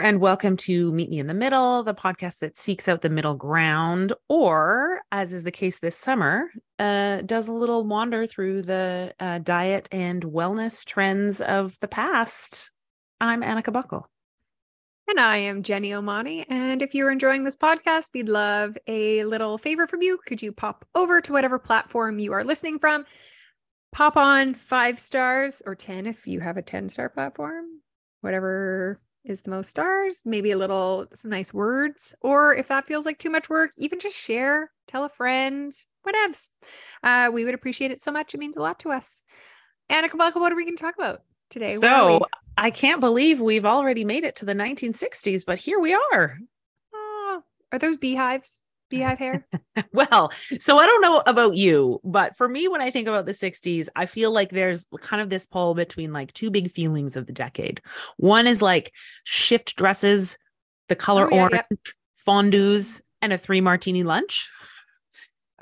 and welcome to Meet Me in the Middle, the podcast that seeks out the middle ground, or as is the case this summer, uh, does a little wander through the uh, diet and wellness trends of the past. I'm Annika Buckle. And I am Jenny Omani. And if you're enjoying this podcast, we'd love a little favor from you. Could you pop over to whatever platform you are listening from? Pop on five stars or 10 if you have a 10 star platform, whatever is the most stars, maybe a little, some nice words. Or if that feels like too much work, even just share, tell a friend, whatevs. Uh, we would appreciate it so much. It means a lot to us. Annika Buckle, what are we going to talk about today? So I can't believe we've already made it to the 1960s, but here we are. Oh, are those beehives? Beehive hair? well, so I don't know about you, but for me, when I think about the 60s, I feel like there's kind of this pull between like two big feelings of the decade. One is like shift dresses, the color oh, yeah, orange, yeah. fondues, and a three martini lunch.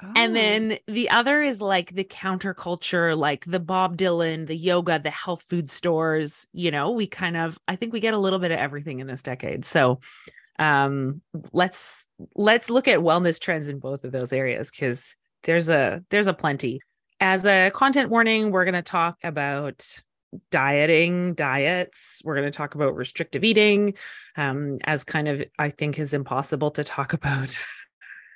Oh. And then the other is like the counterculture, like the Bob Dylan, the yoga, the health food stores. You know, we kind of, I think we get a little bit of everything in this decade. So um let's let's look at wellness trends in both of those areas because there's a there's a plenty. As a content warning we're going to talk about dieting diets. We're going to talk about restrictive eating um, as kind of i think is impossible to talk about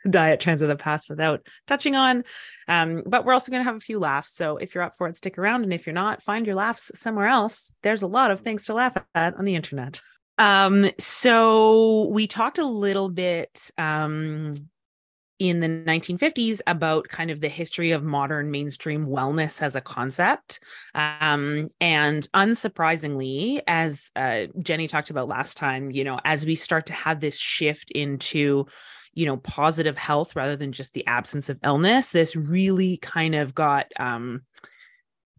diet trends of the past without touching on. Um, but we're also going to have a few laughs. So if you're up for it stick around. And if you're not find your laughs somewhere else. There's a lot of things to laugh at on the internet um, so we talked a little bit um, in the 1950s about kind of the history of modern mainstream wellness as a concept. Um, and unsurprisingly, as uh, Jenny talked about last time, you know, as we start to have this shift into you know positive health rather than just the absence of illness this really kind of got um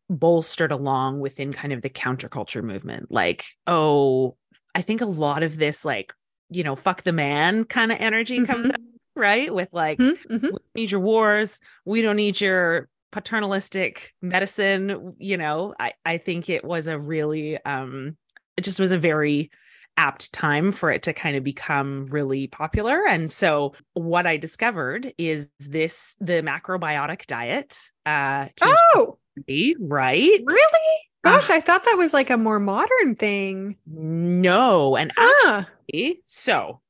bolstered along within kind of the counterculture movement like oh I think a lot of this, like, you know, fuck the man kind of energy mm-hmm. comes out, right? With like, mm-hmm. we need your wars. We don't need your paternalistic medicine. You know, I, I think it was a really, um, it just was a very apt time for it to kind of become really popular. And so what I discovered is this the macrobiotic diet. Uh oh right. Really? Gosh, I thought that was like a more modern thing. No, and ah. actually, so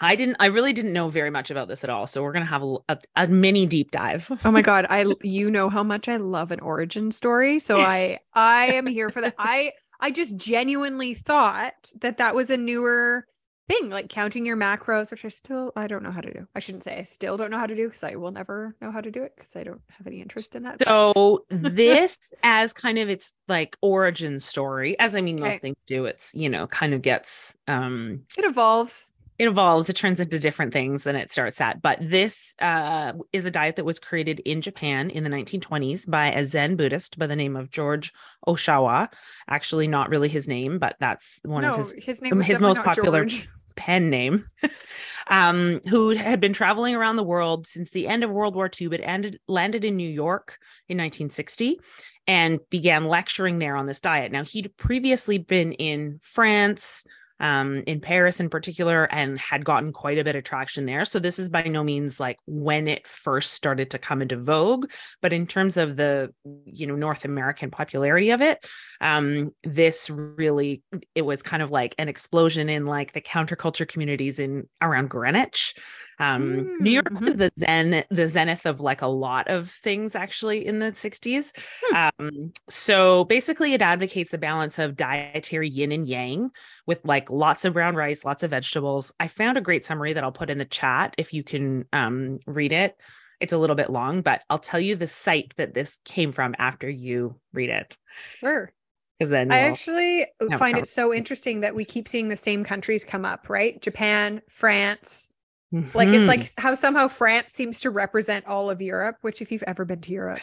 I didn't. I really didn't know very much about this at all. So we're gonna have a, a, a mini deep dive. oh my god, I you know how much I love an origin story. So I I am here for that. I I just genuinely thought that that was a newer thing, like counting your macros, which I still I don't know how to do. I shouldn't say I still don't know how to do because I will never know how to do it because I don't have any interest in that. So this as kind of its like origin story, as I mean okay. most things do, it's you know, kind of gets um it evolves. It evolves, it turns into different things than it starts at. But this uh, is a diet that was created in Japan in the 1920s by a Zen Buddhist by the name of George Ohsawa. Actually, not really his name, but that's one no, of his his, name his most popular. George pen name, um, who had been traveling around the world since the end of World War II, but ended, landed in New York in 1960 and began lecturing there on this diet. Now, he'd previously been in France, um, in Paris in particular, and had gotten quite a bit of traction there. So this is by no means like when it first started to come into vogue, but in terms of the you know North American popularity of it, um, this really it was kind of like an explosion in like the counterculture communities in around Greenwich. Um, mm, New York mm-hmm. was the zen, the zenith of like a lot of things actually in the 60s. Hmm. Um, so basically, it advocates a balance of dietary yin and yang with like lots of brown rice, lots of vegetables. I found a great summary that I'll put in the chat if you can um, read it. It's a little bit long, but I'll tell you the site that this came from after you read it. Sure because then I actually find it so interesting that we keep seeing the same countries come up, right? Japan, France, Mm-hmm. Like it's like mm-hmm. how somehow France seems to represent all of Europe, which if you've ever been to Europe,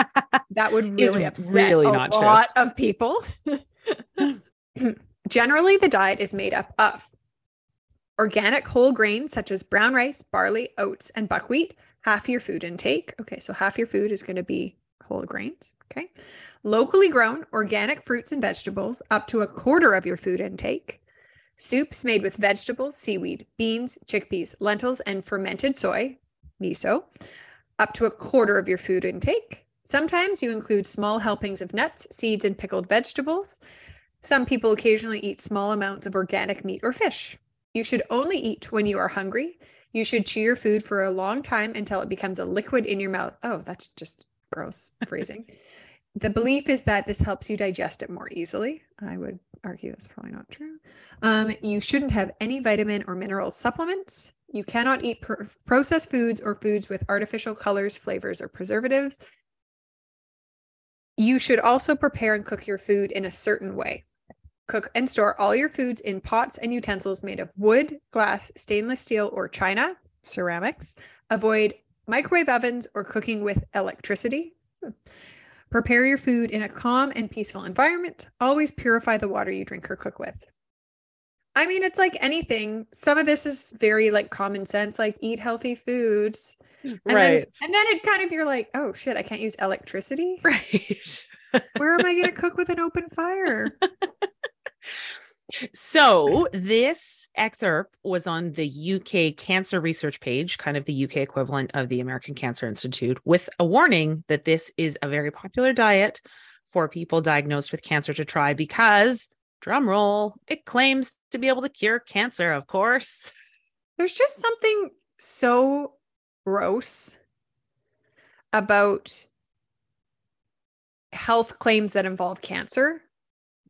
that would really upset really a lot true. of people. Generally, the diet is made up of organic whole grains such as brown rice, barley, oats, and buckwheat. Half your food intake. Okay, so half your food is going to be whole grains. Okay. Locally grown organic fruits and vegetables, up to a quarter of your food intake soups made with vegetables, seaweed, beans, chickpeas, lentils, and fermented soy, miso, up to a quarter of your food intake. Sometimes you include small helpings of nuts, seeds, and pickled vegetables. Some people occasionally eat small amounts of organic meat or fish. You should only eat when you are hungry. You should chew your food for a long time until it becomes a liquid in your mouth. Oh, that's just gross phrasing. the belief is that this helps you digest it more easily. I would argue that's probably not true. Um, you shouldn't have any vitamin or mineral supplements. You cannot eat pr- processed foods or foods with artificial colors, flavors, or preservatives. You should also prepare and cook your food in a certain way. Cook and store all your foods in pots and utensils made of wood, glass, stainless steel, or china, ceramics. Avoid microwave ovens or cooking with electricity. Prepare your food in a calm and peaceful environment. Always purify the water you drink or cook with. I mean, it's like anything. Some of this is very like common sense, like eat healthy foods. And right. Then, and then it kind of you're like, oh shit, I can't use electricity. Right. Where am I going to cook with an open fire? So, this excerpt was on the UK cancer research page, kind of the UK equivalent of the American Cancer Institute, with a warning that this is a very popular diet for people diagnosed with cancer to try because, drum roll, it claims to be able to cure cancer, of course. There's just something so gross about health claims that involve cancer.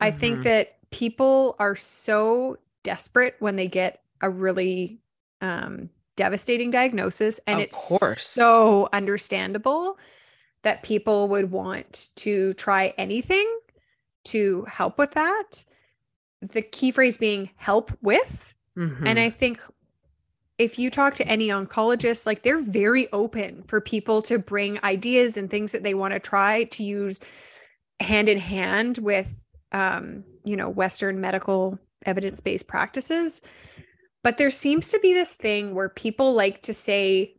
I think Mhm. that people are so desperate when they get a really um, devastating diagnosis, and Of it's course. so understandable that people would want to try anything to help with that. The key phrase being help with. And Mhm. I think if you talk to any oncologist, like they're very open for people to bring ideas and things that they want to try to use hand in hand with, um, you know, Western medical evidence based practices. But there seems to be this thing where people like to say,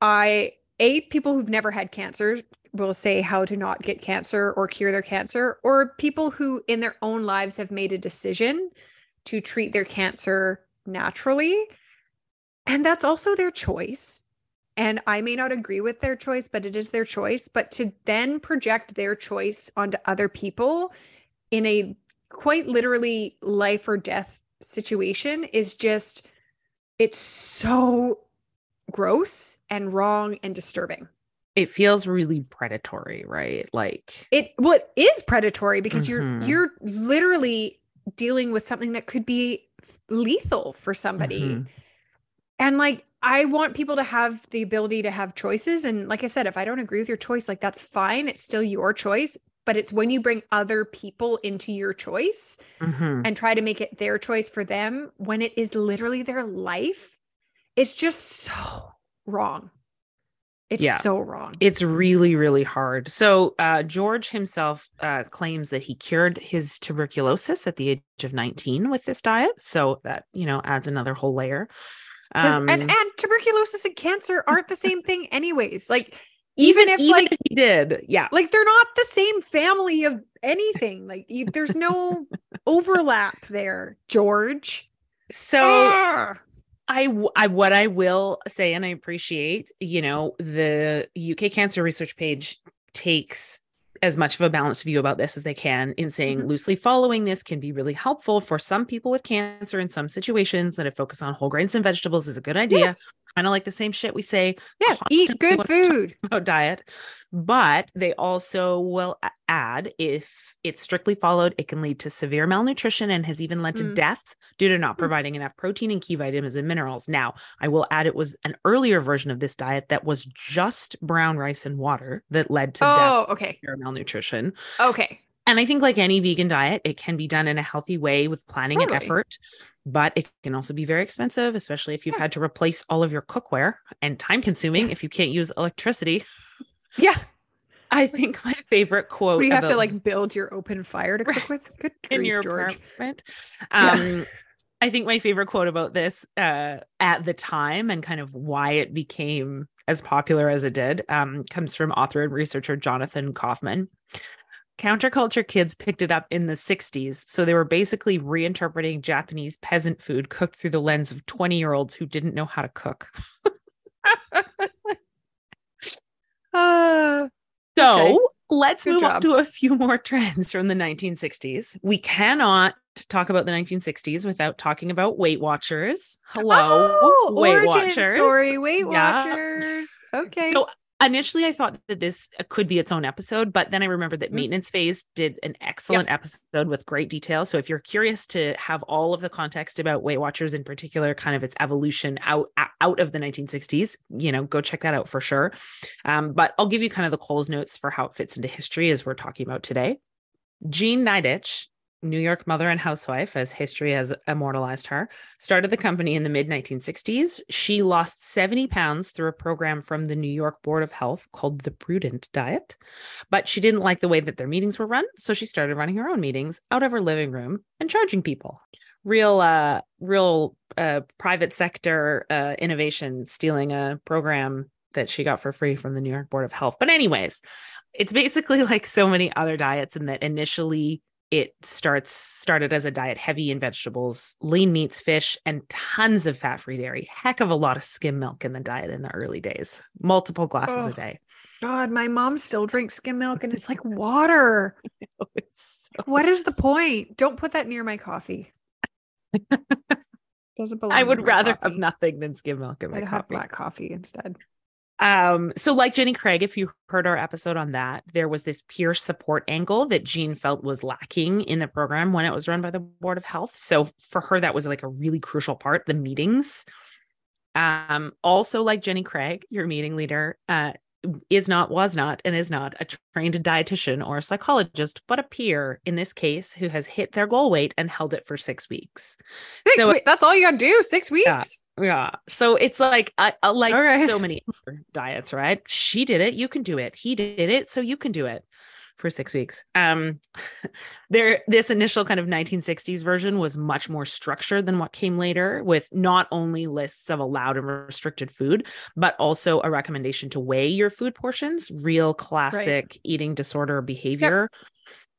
I, A, people who've never had cancer will say how to not get cancer or cure their cancer, or people who in their own lives have made a decision to treat their cancer naturally. And that's also their choice. And I may not agree with their choice, but it is their choice. But to then project their choice onto other people in a quite literally life or death situation is just, it's so gross and wrong and disturbing. it feels really predatory, right? Like, It well, it is predatory because Mhm. you're you're literally dealing with something that could be lethal for somebody. Mhm. And like I want people to have the ability to have choices and like I said if I don't agree with your choice like that's fine it's still your choice but it's when you bring other people into your choice Mhm. and try to make it their choice for them when it is literally their life it's just so wrong. It's Yeah. so wrong. It's really, really hard. So, uh, George himself uh, claims that he cured his tuberculosis at the age of 19 with this diet. So, that, you know, adds another whole layer Um, and and tuberculosis and cancer aren't the same thing anyways. Like even, if like if he did, yeah. like they're not the same family of anything. Like you, there's no overlap there, George. So, Ah! I, I what I will say, and I appreciate, you know, the UK Cancer Research page takes as much of a balanced view about this as they can in saying Mhm. loosely following this can be really helpful for some people with cancer in some situations that a focus on whole grains and vegetables is a good idea. Yes. Kind of like the same shit we say Yeah. Eat good when we talk food. about diet, but they also will add if it's strictly followed, it can lead to severe malnutrition and has even led to Mm. death due to not Mm. providing enough protein and key vitamins and minerals. Now, I will add it was an earlier version of this diet that was just brown rice and water that led to death Oh, okay. or malnutrition. Okay. And I think, like any vegan diet, it can be done in a healthy way with planning and effort, but it can also be very expensive, especially if you've Yeah. had to replace all of your cookware and time consuming if you can't use electricity. Yeah. I think my favorite quote do you have to like build your open fire to cook with? Good in grief, your George. apartment. Yeah. Um, I think my favorite quote about this uh, at the time and kind of why it became as popular as it did um, comes from author and researcher Jonathan Kauffman. Counterculture kids picked it up in the 60s. So they were basically reinterpreting Japanese peasant food cooked through the lens of 20 year olds who didn't know how to cook. Uh, So Okay. let's Good move job. on to a few more trends from the 1960s. We cannot talk about the 1960s without talking about Weight Watchers. Hello, oh, Weight Watchers. story. Weight Yeah. Watchers. Okay. So initially, I thought that this could be its own episode, but then I remembered that Mhm. Maintenance Phase did an excellent episode with great detail. So if you're curious to have all of the context about Weight Watchers in particular, kind of its evolution out out of the 1960s, you know, go check that out for sure. Um, but I'll give you kind of the Coles notes for how it fits into history as we're talking about today. Jean Nidetch, New York mother and housewife, as history has immortalized her, started the company in the mid 1960s. She lost 70 pounds through a program from the New York Board of Health called the Prudent Diet. But she didn't like the way that their meetings were run. So she started running her own meetings out of her living room and charging people. Real, uh, real uh, private sector uh, innovation, stealing a program that she got for free from the New York Board of Health. But, anyways, it's basically like so many other diets in that initially it starts started as a diet heavy in vegetables, lean meats, fish, and tons of fat-free dairy. Heck of a lot of skim milk in the diet in the early days. Multiple glasses a Oh. day. God, my mom still drinks skim milk and it's like water. It's so- What is the point? Don't put that near my coffee. Doesn't belong. I would rather have nothing than skim milk in my I'd have black coffee instead. Um, so like Jenny Craig, if you heard our episode on that, there was this peer support angle that Jean felt was lacking in the program when it was run by the Board of Health. So for her, that was like a really crucial part, the meetings. Um, also like Jenny Craig, your meeting leader, uh, is not, was not, and is not a trained dietitian or a psychologist, but a peer in this case who has hit their goal weight and held it for six weeks. Six So- weeks. That's all you got to do. Six weeks. Yeah. Yeah. So it's like I, I like Okay. so many diets, right? She did it, you can do it. He did it, so you can do it for 6 weeks. Um there this initial kind of 1960s version was much more structured than what came later with not only lists of allowed and restricted food, but also a recommendation to weigh your food portions, real classic eating disorder behavior.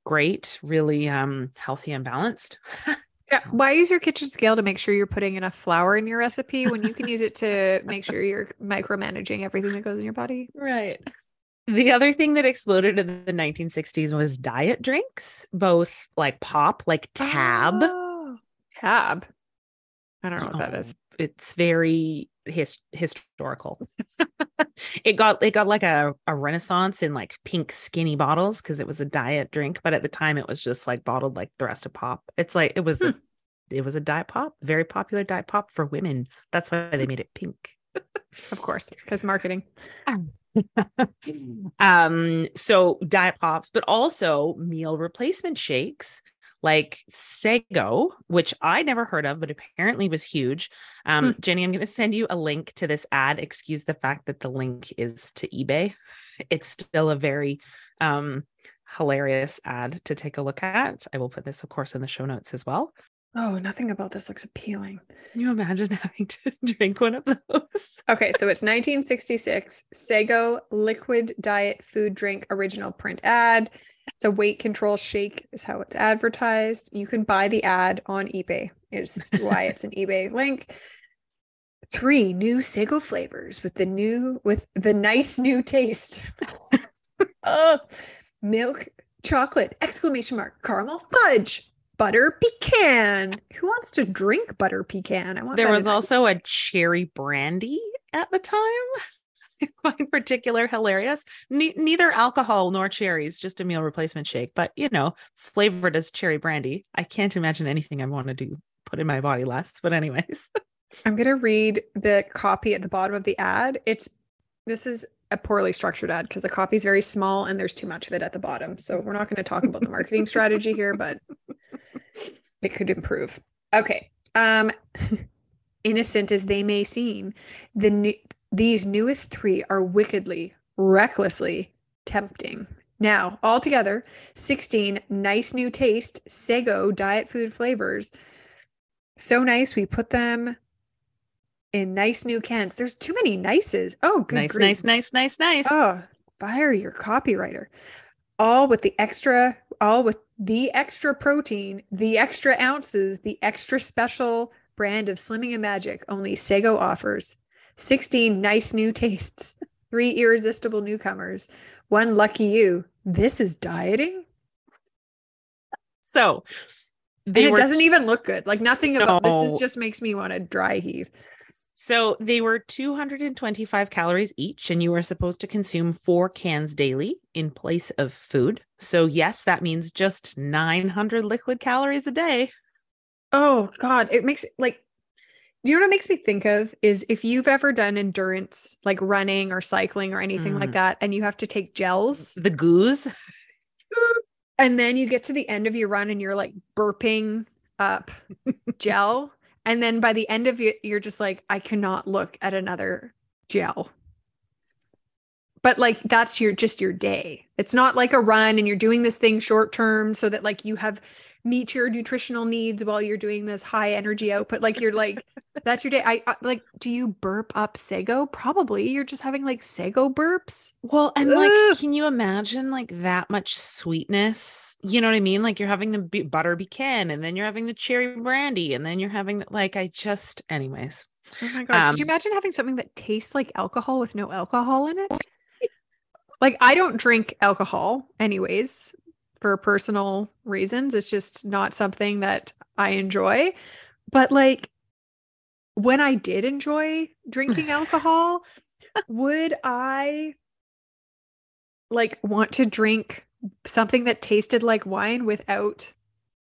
Great, really um healthy and balanced. Yeah. Why use your kitchen scale to make sure you're putting enough flour in your recipe when you can use it to make sure you're micromanaging everything that goes in your body? Right. The other thing that exploded in the 1960s was diet drinks, both like pop, like tab. Oh, tab. I don't know what that is. Oh, It's very his- historical. it got it got like a, a renaissance in like pink skinny bottles because it was a diet drink, but at the time it was just like bottled like the rest of pop. It's like it was a it was a diet pop, very popular diet pop for women. That's why they made it pink. Of course, because marketing. um so diet pops but also meal replacement shakes like Sego, which I never heard of, but apparently was huge. Um, Hmm. Jenny, I'm going to send you a link to this ad. Excuse the fact that the link is to eBay. It's still a very um, hilarious ad to take a look at. I will put this, of course, in the show notes as well. Oh, nothing about this looks appealing. Can you imagine having to drink one of those? Okay, so it's 1966. Sego liquid diet food drink original print ad. It's a weight control shake, is how it's advertised. You can buy the ad on eBay, is why it's an eBay link. Three new Sego flavors with the new with the nice new taste. oh, milk, chocolate, exclamation mark, caramel fudge, butter pecan. Who wants to drink butter pecan? I want There was in- also a cherry brandy at the time. I find particular hilarious. Ne- neither alcohol nor cherries, just a meal replacement shake, but you know, flavored as cherry brandy. I can't imagine anything I want to do put in my body less. But anyways, I'm going to read the copy at the bottom of the ad. It's this is a poorly structured ad because the copy is very small and there's too much of it at the bottom. So we're not going to talk about the marketing strategy here, but it could improve. Okay. Um innocent as they may seem, the new, these newest 3 are wickedly, recklessly tempting. Now, altogether, 16 nice new taste Sego diet food flavors. So nice we put them in nice new cans. There's too many nices. Oh, good nice, grief. nice, nice, nice, nice. Oh, fire your copywriter. all with the extra, all with the extra protein, the extra ounces, the extra special brand of Slimming and Magic only Sego offers. 16 nice new tastes, three irresistible newcomers, one lucky you. This is dieting? So And it doesn't t- even look good. Like nothing about this is just makes me want to dry heave. So they were 225 calories each, and you were supposed to consume four cans daily in place of food. So, yes, that means just 900 liquid calories a day. Oh God, it makes like. Do you know what it makes me think of is if you've ever done endurance, like running or cycling or anything like Mm. that, and you have to take gels, The goose. and then you get to the end of your run and you're like burping up gel, and then by the end of it, you're just like, I cannot look at another gel. But like that's your just your day. It's not like a run and you're doing this thing short term so that like you have meet your nutritional needs while you're doing this high energy output. Like you're like that's your day. I, I like do you burp up Sego? Probably. You're just having like Sego burps. Well, and like, can you imagine like that much sweetness? You know what I mean? Like, you're having the be- butter pecan, and then you're having the cherry brandy, and then you're having the- like, I just, anyways. Oh my god. Could you Um, imagine having something that tastes like alcohol with no alcohol in it? Like I don't drink alcohol anyways for personal reasons. It's just not something that I enjoy. But like when I did enjoy drinking alcohol, would I like want to drink something that tasted like wine without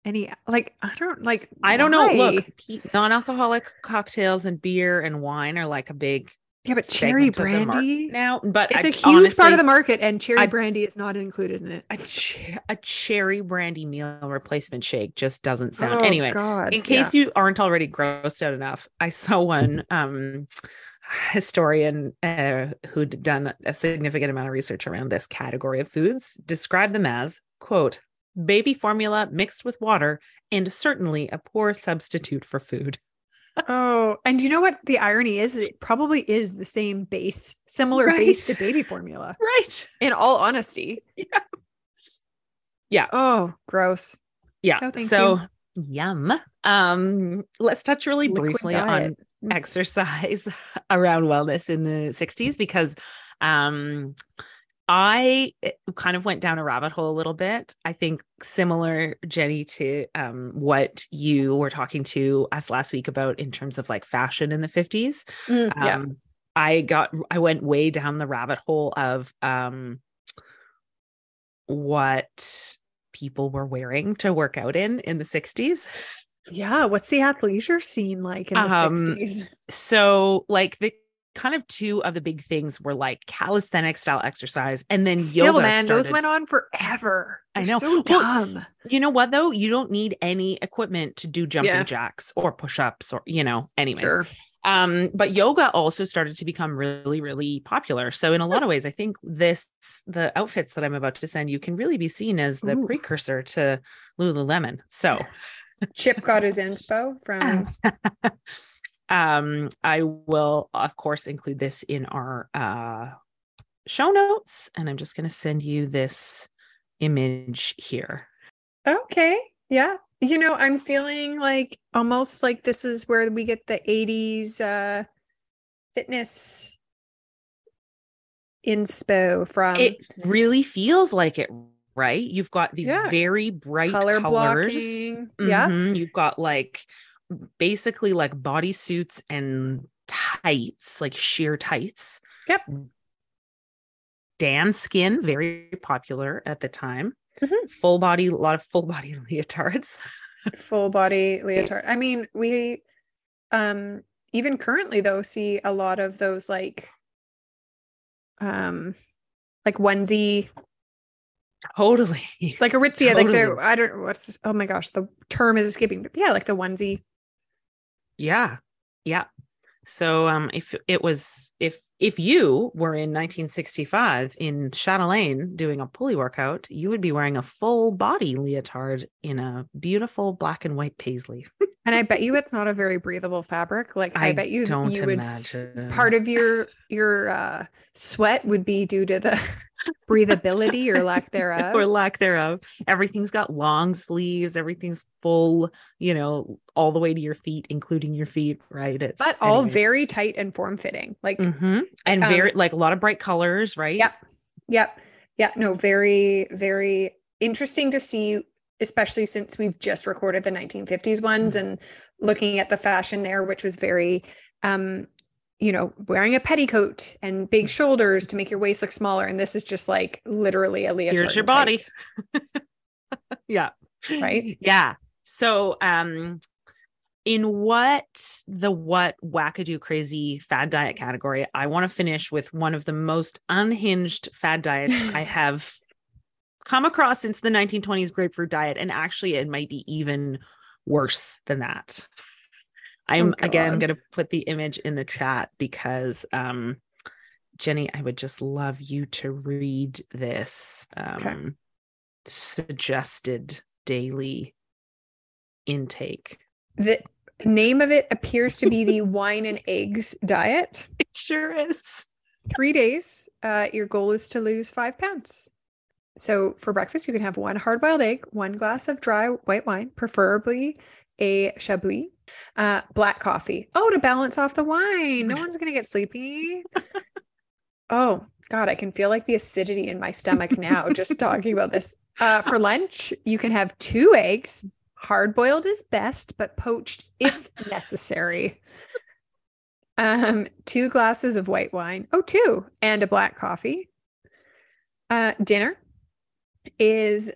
any like I don't like I don't know. Look, non-alcoholic cocktails and beer and wine are like a big Yeah, but cherry brandy now. But It's I- a huge part of the market, and cherry I- brandy is not included in it. a, che- a cherry brandy meal replacement shake just doesn't sound. Oh, anyway, God. in case you aren't already grossed out enough, I saw one um, historian uh, who'd done a significant amount of research around this category of foods describe them as quote baby formula mixed with water and certainly a poor substitute for food. Oh, and you know what the irony is? It probably is the same base, similar Right. base to baby formula. Right. In all honesty. Yeah. Yeah. Oh, gross. Yeah. Thank so yum. Um, let's touch really Liquid briefly diet. on exercise around wellness in the 60s because um I eh, kind of went down a rabbit hole a little bit. I think similar, Jenny, to um, what you were talking to us last week about in terms of like fashion in the 50s. Mm, yeah. Um, I got, I went way down the rabbit hole of um, what people were wearing to work out in in the 60s. Yeah. What's the athleisure scene like in the Um, 60s? So, like, the kind of two of the big things were like calisthenic style exercise and then Still, yoga man, those went on forever. I They're know. So Well, dumb. you know what though you don't need any equipment to do jumping Yeah. jacks or push-ups or you know anyways Sure. um but yoga also started to become really really popular so in a lot of ways i think this the outfits that i'm about to send you can really be seen as the Ooh. precursor to lululemon so Chip got his inspo from um i will of course include this in our uh show notes and i'm just going to send you this image here Okay. Yeah. You know, I'm feeling like almost like this is where we get the 80s uh fitness inspo from it really feels like it right you've got these Yeah. very bright color colors blocking. Yeah. You've got like basically like bodysuits and tights like sheer tights Yep. Danskin very popular at the time Mhm. full body a lot of full body leotards Full body leotard. I mean, we um even currently though see a lot of those like um like onesie totally like Aritzia, like Totally. they're I don't what's oh my gosh, the term is escaping, but yeah, like the onesie. Yeah. Yeah. So um if it was if if you were in 1965 in Chatelaine doing a pulley workout, you would be wearing a full body leotard in a beautiful black and white paisley. and I bet you it's not a very breathable fabric. Like I, I bet you don't you would imagine. part of your your uh, sweat would be due to the breathability or lack thereof. or lack thereof. Everything's got long sleeves, everything's full, you know, all the way to your feet, including your feet, right? It's but all anyway. very tight and form fitting. Like Mhm. And um, very like a lot of bright colors, right? Yep. Yep. Yeah. No, very, very interesting to see, especially since we've just recorded the 1950s ones and looking at the fashion there, which was very, um, you know, wearing a petticoat and big shoulders to make your waist look smaller. And this is just like literally a leotard. Here's your body. yeah. Right? Yeah. So um in what the what wackadoo crazy fad diet category, I want to finish with one of the most unhinged fad diets I have come across since the 1920s grapefruit diet. And actually, it might be even worse than that. I'm again going to put the image in the chat because, um, Jenny, I would just love you to read this um, suggested daily intake. The name of it appears to be the wine and eggs diet. It sure is. three days, uh, your goal is to lose five pounds. So for breakfast, you can have one hard boiled egg, one glass of dry white wine, preferably a Chablis, uh, black coffee. Oh, to balance off the wine. No one's going to get sleepy. oh, God, I can feel like the acidity in my stomach now just talking about this. Uh, for lunch, you can have two eggs. Hard boiled is best, but poached if necessary. Um, two glasses of white wine. Oh, two, and a black coffee. Uh, dinner is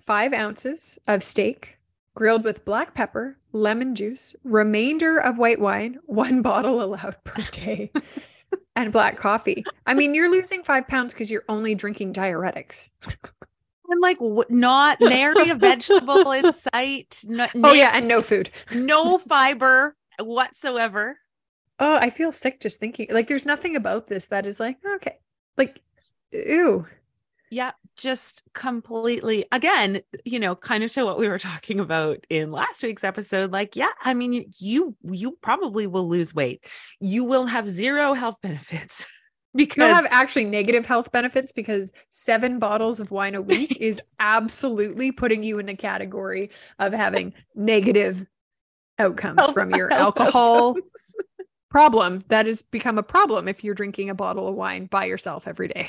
five ounces of steak grilled with black pepper, lemon juice, remainder of white wine, one bottle allowed per day, and black coffee. I mean, you're losing five pounds because you're only drinking diuretics. And like, w- not nary a vegetable in sight. No, Oh, yeah, and no food. no fiber whatsoever. Oh, I feel sick just thinking. Like, there's nothing about this that is like, okay, like, ew. Yeah, just completely again, you know, kind of to what we were talking about in last week's episode. Like, yeah, I mean, you, you probably will lose weight. You will have zero health benefits You'll have actually negative health benefits because seven bottles of wine a week is absolutely putting you in the category of having negative outcomes from your alcohol outcomes. problem. That has become a problem if you're drinking a bottle of wine by yourself every day.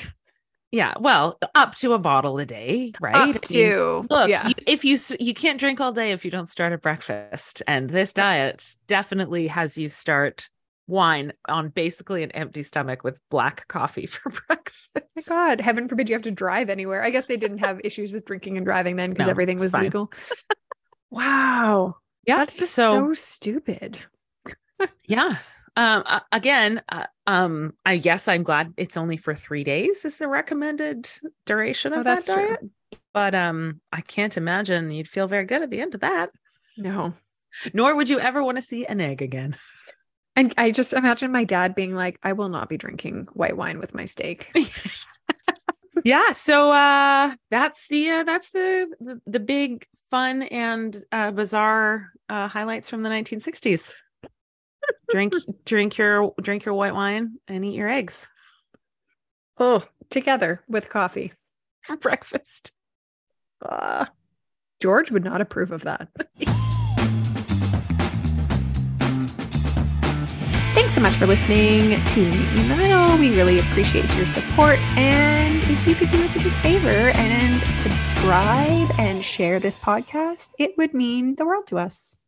Yeah, well, up to a bottle a day, right? Up to Look, yeah. you, if you you can't drink all day if you don't start at breakfast, and this diet definitely has you start wine on basically an empty stomach with black coffee for breakfast. my God, heaven forbid you have to drive anywhere. I guess they didn't have issues with drinking and driving then because No, everything was fine. legal. wow. Yeah, That's just so, so stupid. yeah. Um. uh, again, uh, um. I guess I'm glad it's only for three days. Is the recommended duration Oh, of that that's true. diet? But um, I can't imagine you'd feel very good at the end of that. No. Nor would you ever want to see an egg again. And I just imagine my dad being like, I will not be drinking white wine with my steak. yeah so uh that's the uh, that's the, the the big fun and uh bizarre uh highlights from the 1960s drink drink your drink your white wine and eat your eggs Oh, together with coffee. for breakfast uh, George would not approve of that. Thanks so much for listening to the Middle. We really appreciate your support. And if you could do us a big favor and subscribe and share this podcast, it would mean the world to us.